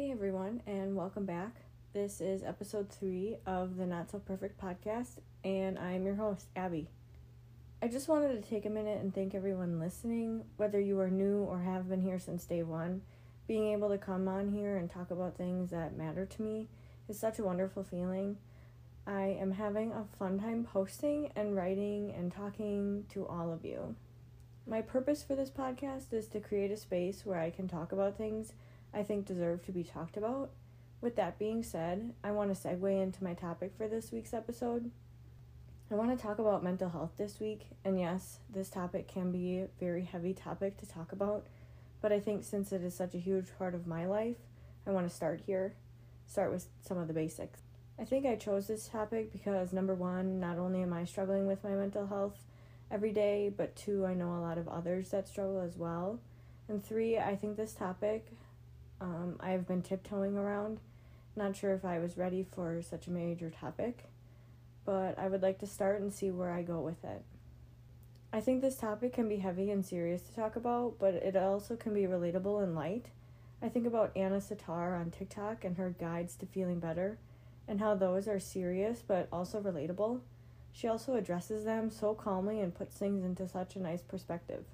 Hey everyone, and welcome back. This is episode three of the Not So Perfect podcast, and I'm your host, Abby. I just wanted to take a minute and thank everyone listening, whether you are new or have been here since day one. Being able to come on here and talk about things that matter to me is such a wonderful feeling. I am having a fun time posting and writing and talking to all of you. My purpose for this podcast is to create a space where I can talk about things I think deserve to be talked about. With that being said, I want to segue into my topic for this week's episode. I want to talk about mental health this week, and yes, this topic can be a very heavy topic to talk about, but I think since it is such a huge part of my life, I want to start here, start with some of the basics. I think I chose this topic because number one, not only am I struggling with my mental health every day, but two, I know a lot of others that struggle as well. And three, I think this topic um, I've been tiptoeing around. Not sure if I was ready for such a major topic, but I would like to start and see where I go with it. I think this topic can be heavy and serious to talk about, but it also can be relatable and light. I think about Anna Sitar on TikTok and her guides to feeling better, and how those are serious but also relatable. She also addresses them so calmly and puts things into such a nice perspective.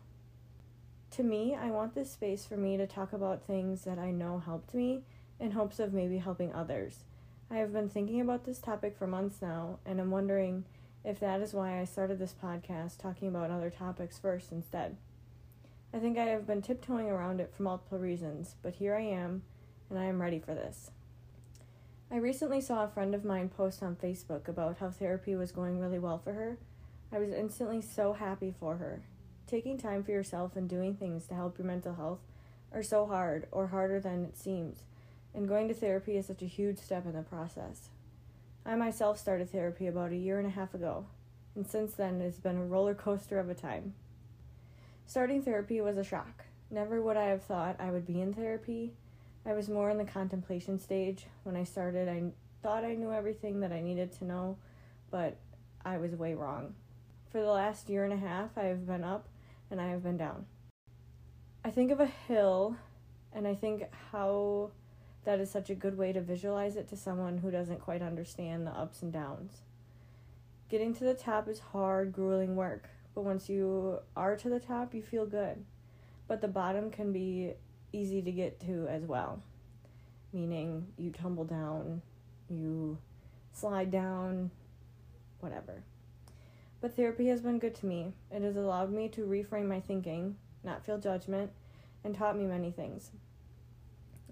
To me, I want this space for me to talk about things that I know helped me in hopes of maybe helping others. I have been thinking about this topic for months now, and I'm wondering if that is why I started this podcast talking about other topics first instead. I think I have been tiptoeing around it for multiple reasons, but here I am, and I am ready for this. I recently saw a friend of mine post on Facebook about how therapy was going really well for her. I was instantly so happy for her. Taking time for yourself and doing things to help your mental health are so hard, or harder than it seems, and going to therapy is such a huge step in the process. I myself started therapy about a year and a half ago, and since then it's been a roller coaster of a time. Starting therapy was a shock. Never would I have thought I would be in therapy. I was more in the contemplation stage. When I started, I thought I knew everything that I needed to know, but I was way wrong. For the last year and a half, I have been up and I have been down. I think of a hill and I think how that is such a good way to visualize it to someone who doesn't quite understand the ups and downs. Getting to the top is hard, grueling work, but once you are to the top, you feel good. But the bottom can be easy to get to as well, meaning you tumble down, you slide down, whatever. But therapy has been good to me. It has allowed me to reframe my thinking, not feel judgment, and taught me many things.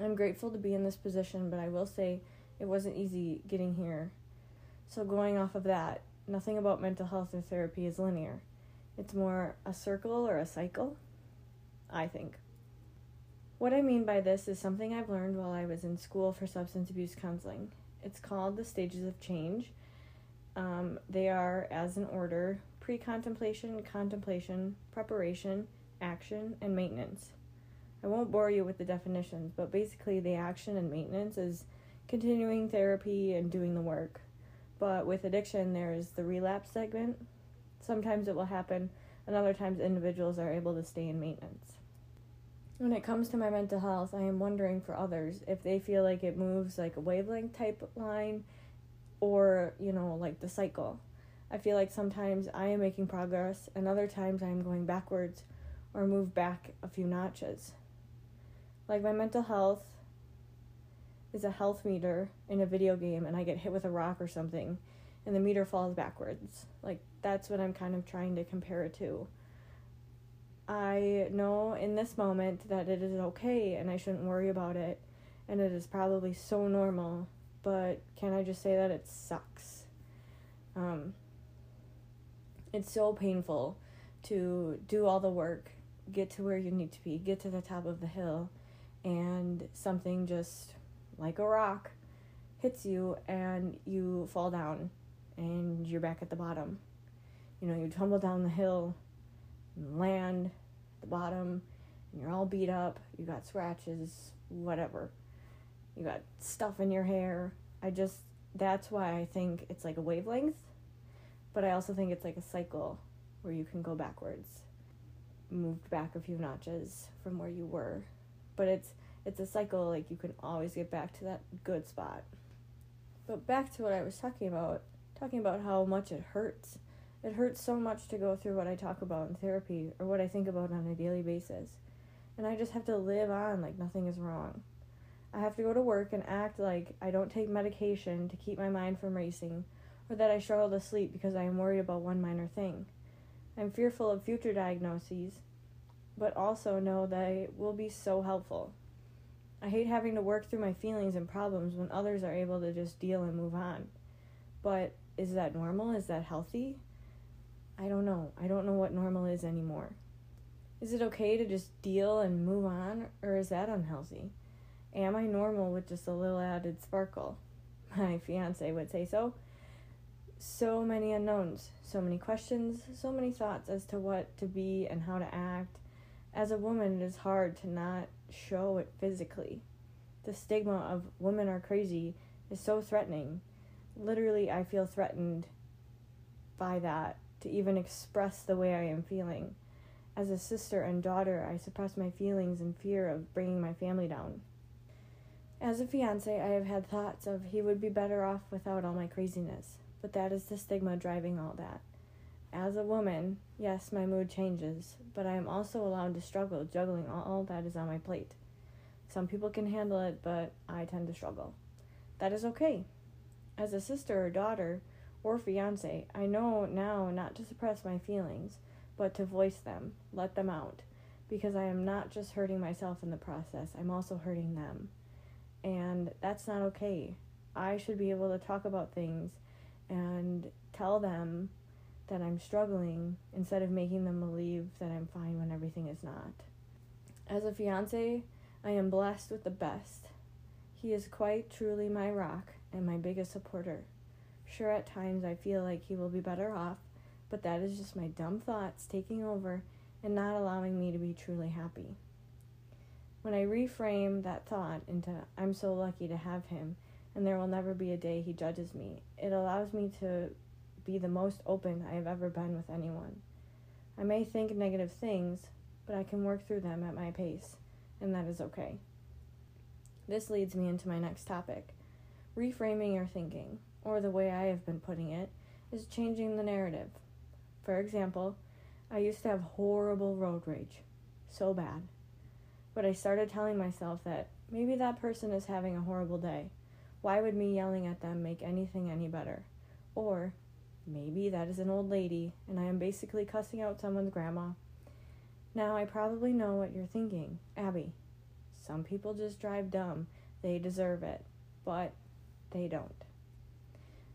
I'm grateful to be in this position, but I will say it wasn't easy getting here. So, going off of that, nothing about mental health or therapy is linear. It's more a circle or a cycle, I think. What I mean by this is something I've learned while I was in school for substance abuse counseling. It's called the stages of change, um, they are as an order pre contemplation, contemplation, preparation, action, and maintenance. I won't bore you with the definitions, but basically, the action and maintenance is continuing therapy and doing the work. But with addiction, there is the relapse segment. Sometimes it will happen, and other times, individuals are able to stay in maintenance. When it comes to my mental health, I am wondering for others if they feel like it moves like a wavelength type line or you know like the cycle. I feel like sometimes i am making progress and other times i am going backwards or move back a few notches. Like my mental health is a health meter in a video game and i get hit with a rock or something and the meter falls backwards. Like that's what i'm kind of trying to compare it to. I know in this moment that it is okay and i shouldn't worry about it and it is probably so normal but can I just say that it sucks? Um, it's so painful to do all the work, get to where you need to be, get to the top of the hill, and something just like a rock hits you and you fall down and you're back at the bottom. You know, you tumble down the hill and land at the bottom and you're all beat up, you got scratches, whatever you got stuff in your hair. I just that's why I think it's like a wavelength, but I also think it's like a cycle where you can go backwards, moved back a few notches from where you were. But it's it's a cycle, like you can always get back to that good spot. But back to what I was talking about, talking about how much it hurts. It hurts so much to go through what I talk about in therapy or what I think about on a daily basis. And I just have to live on like nothing is wrong. I have to go to work and act like I don't take medication to keep my mind from racing or that I struggle to sleep because I am worried about one minor thing. I'm fearful of future diagnoses, but also know that it will be so helpful. I hate having to work through my feelings and problems when others are able to just deal and move on. But is that normal? Is that healthy? I don't know. I don't know what normal is anymore. Is it okay to just deal and move on, or is that unhealthy? Am I normal with just a little added sparkle? My fiance would say so. So many unknowns, so many questions, so many thoughts as to what to be and how to act. As a woman, it is hard to not show it physically. The stigma of women are crazy is so threatening. Literally, I feel threatened by that to even express the way I am feeling. As a sister and daughter, I suppress my feelings in fear of bringing my family down. As a fiance, I have had thoughts of he would be better off without all my craziness, but that is the stigma driving all that. As a woman, yes, my mood changes, but I am also allowed to struggle juggling all that is on my plate. Some people can handle it, but I tend to struggle. That is okay. As a sister or daughter or fiance, I know now not to suppress my feelings, but to voice them, let them out, because I am not just hurting myself in the process, I'm also hurting them. And that's not okay. I should be able to talk about things and tell them that I'm struggling instead of making them believe that I'm fine when everything is not. As a fiance, I am blessed with the best. He is quite truly my rock and my biggest supporter. Sure, at times I feel like he will be better off, but that is just my dumb thoughts taking over and not allowing me to be truly happy. When I reframe that thought into, I'm so lucky to have him, and there will never be a day he judges me, it allows me to be the most open I have ever been with anyone. I may think negative things, but I can work through them at my pace, and that is okay. This leads me into my next topic reframing your thinking, or the way I have been putting it, is changing the narrative. For example, I used to have horrible road rage. So bad. But I started telling myself that maybe that person is having a horrible day. Why would me yelling at them make anything any better? Or Maybe that is an old lady, and I am basically cussing out someone's grandma. Now I probably know what you're thinking, Abby. Some people just drive dumb. They deserve it. But they don't.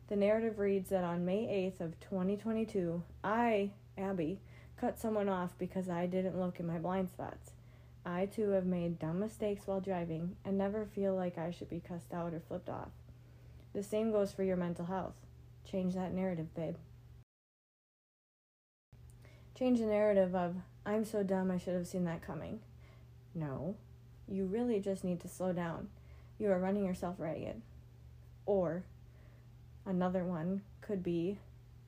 The narrative reads that on May 8th of 2022, I, Abby, cut someone off because I didn't look in my blind spots. I too have made dumb mistakes while driving and never feel like I should be cussed out or flipped off. The same goes for your mental health. Change that narrative, babe. Change the narrative of, I'm so dumb, I should have seen that coming. No, you really just need to slow down. You are running yourself ragged. Or, another one could be,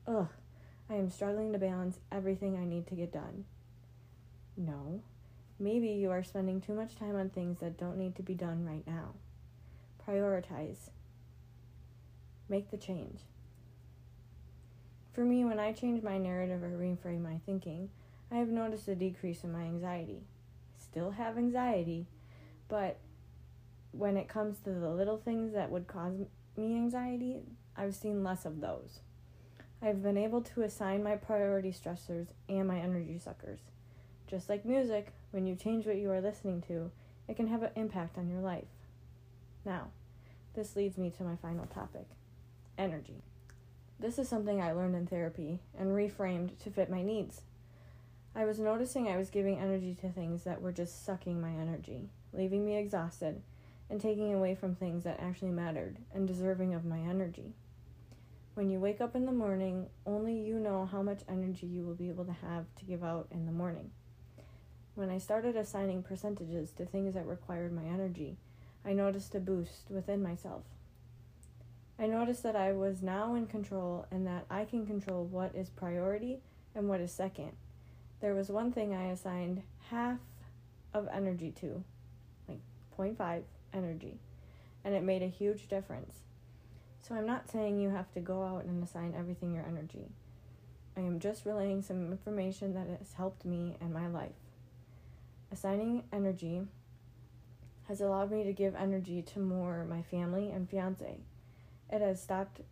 ugh, I am struggling to balance everything I need to get done. No, maybe you are spending too much time on things that don't need to be done right now. Prioritize. Make the change. For me, when I change my narrative or reframe my thinking, I have noticed a decrease in my anxiety. I still have anxiety, but when it comes to the little things that would cause me anxiety, I've seen less of those. I've been able to assign my priority stressors and my energy suckers. Just like music, when you change what you are listening to, it can have an impact on your life. Now, this leads me to my final topic energy. This is something I learned in therapy and reframed to fit my needs. I was noticing I was giving energy to things that were just sucking my energy, leaving me exhausted, and taking away from things that actually mattered and deserving of my energy. When you wake up in the morning, only you know how much energy you will be able to have to give out in the morning. When I started assigning percentages to things that required my energy, I noticed a boost within myself. I noticed that I was now in control and that I can control what is priority and what is second. There was one thing I assigned half of energy to, like 0.5 energy. And it made a huge difference. So I'm not saying you have to go out and assign everything your energy. I am just relaying some information that has helped me and my life. Assigning energy has allowed me to give energy to more my family and fiance. It has stopped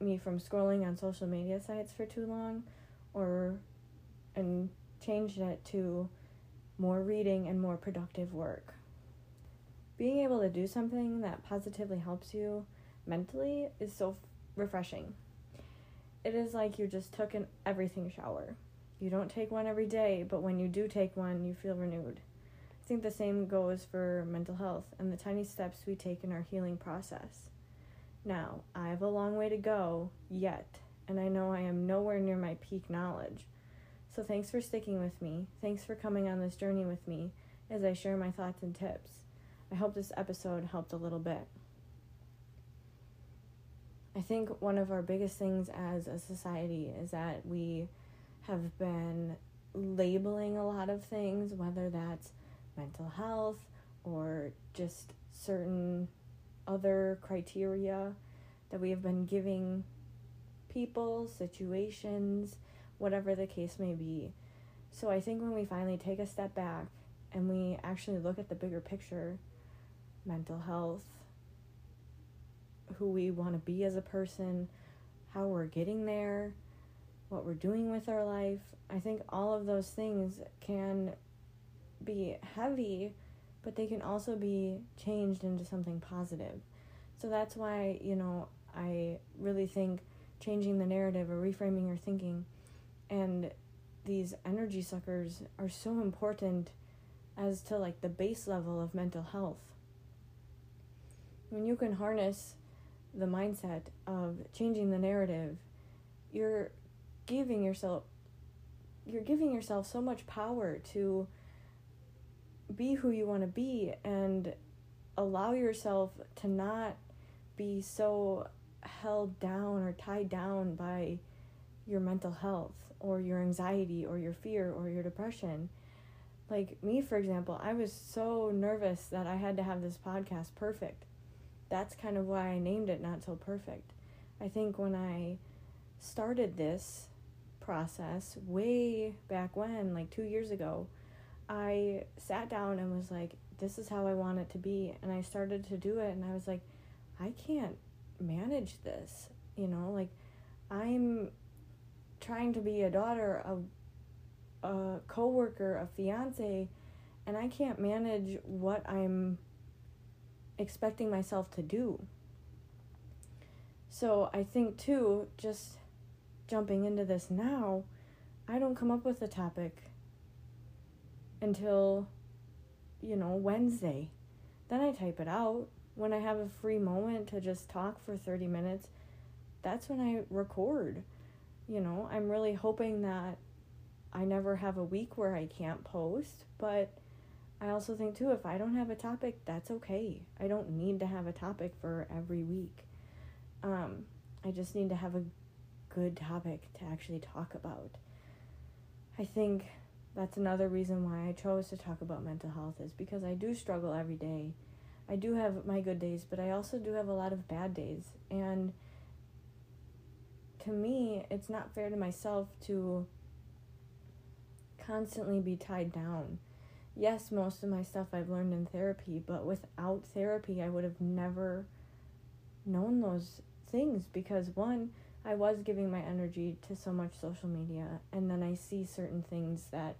me from scrolling on social media sites for too long or and changed it to more reading and more productive work. Being able to do something that positively helps you mentally is so refreshing. It is like you just took an everything shower. You don't take one every day, but when you do take one, you feel renewed. I think the same goes for mental health and the tiny steps we take in our healing process. Now, I have a long way to go yet, and I know I am nowhere near my peak knowledge. So thanks for sticking with me. Thanks for coming on this journey with me as I share my thoughts and tips. I hope this episode helped a little bit. I think one of our biggest things as a society is that we have been labeling a lot of things, whether that's mental health or just certain other criteria that we have been giving people, situations, whatever the case may be. So I think when we finally take a step back and we actually look at the bigger picture, mental health, who we want to be as a person, how we're getting there, what we're doing with our life, I think all of those things can be heavy, but they can also be changed into something positive. So that's why, you know, I really think changing the narrative or reframing your thinking and these energy suckers are so important as to like the base level of mental health. When you can harness the mindset of changing the narrative, you're giving yourself you're giving yourself so much power to be who you want to be and allow yourself to not be so held down or tied down by your mental health or your anxiety or your fear or your depression. Like me, for example, I was so nervous that I had to have this podcast perfect. That's kind of why I named it Not So Perfect. I think when I started this process way back when, like two years ago, I sat down and was like, this is how I want it to be. And I started to do it, and I was like, I can't manage this. You know, like, I'm trying to be a daughter, a, a coworker, a fiance, and I can't manage what I'm expecting myself to do. So I think too, just jumping into this now, I don't come up with a topic until, you know, Wednesday. Then I type it out. When I have a free moment to just talk for 30 minutes, that's when I record you know, I'm really hoping that I never have a week where I can't post, but I also think too if I don't have a topic, that's okay. I don't need to have a topic for every week. Um, I just need to have a good topic to actually talk about. I think that's another reason why I chose to talk about mental health is because I do struggle every day. I do have my good days, but I also do have a lot of bad days. And to me, it's not fair to myself to constantly be tied down. Yes, most of my stuff I've learned in therapy, but without therapy, I would have never known those things because one, I was giving my energy to so much social media, and then I see certain things that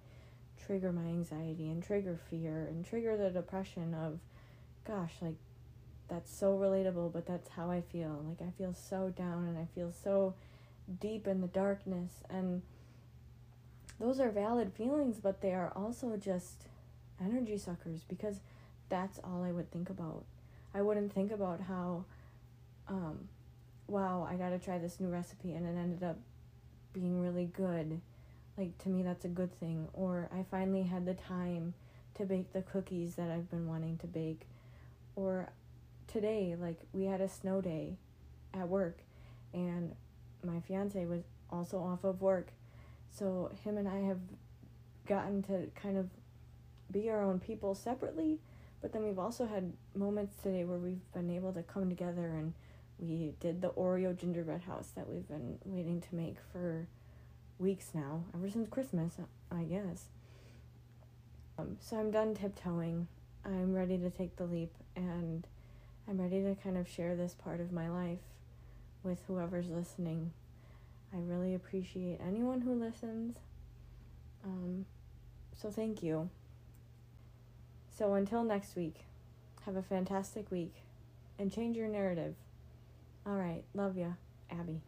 trigger my anxiety and trigger fear and trigger the depression of, gosh, like that's so relatable, but that's how I feel. Like I feel so down and I feel so deep in the darkness and those are valid feelings but they are also just energy suckers because that's all I would think about. I wouldn't think about how um wow, I got to try this new recipe and it ended up being really good. Like to me that's a good thing or I finally had the time to bake the cookies that I've been wanting to bake or today like we had a snow day at work and my fiance was also off of work. So him and I have gotten to kind of be our own people separately, But then we've also had moments today where we've been able to come together and we did the Oreo gingerbread house that we've been waiting to make for weeks now, ever since Christmas, I guess. Um, so I'm done tiptoeing. I'm ready to take the leap and I'm ready to kind of share this part of my life with whoever's listening. I really appreciate anyone who listens. Um, so thank you. So until next week, have a fantastic week and change your narrative. All right, love ya, Abby.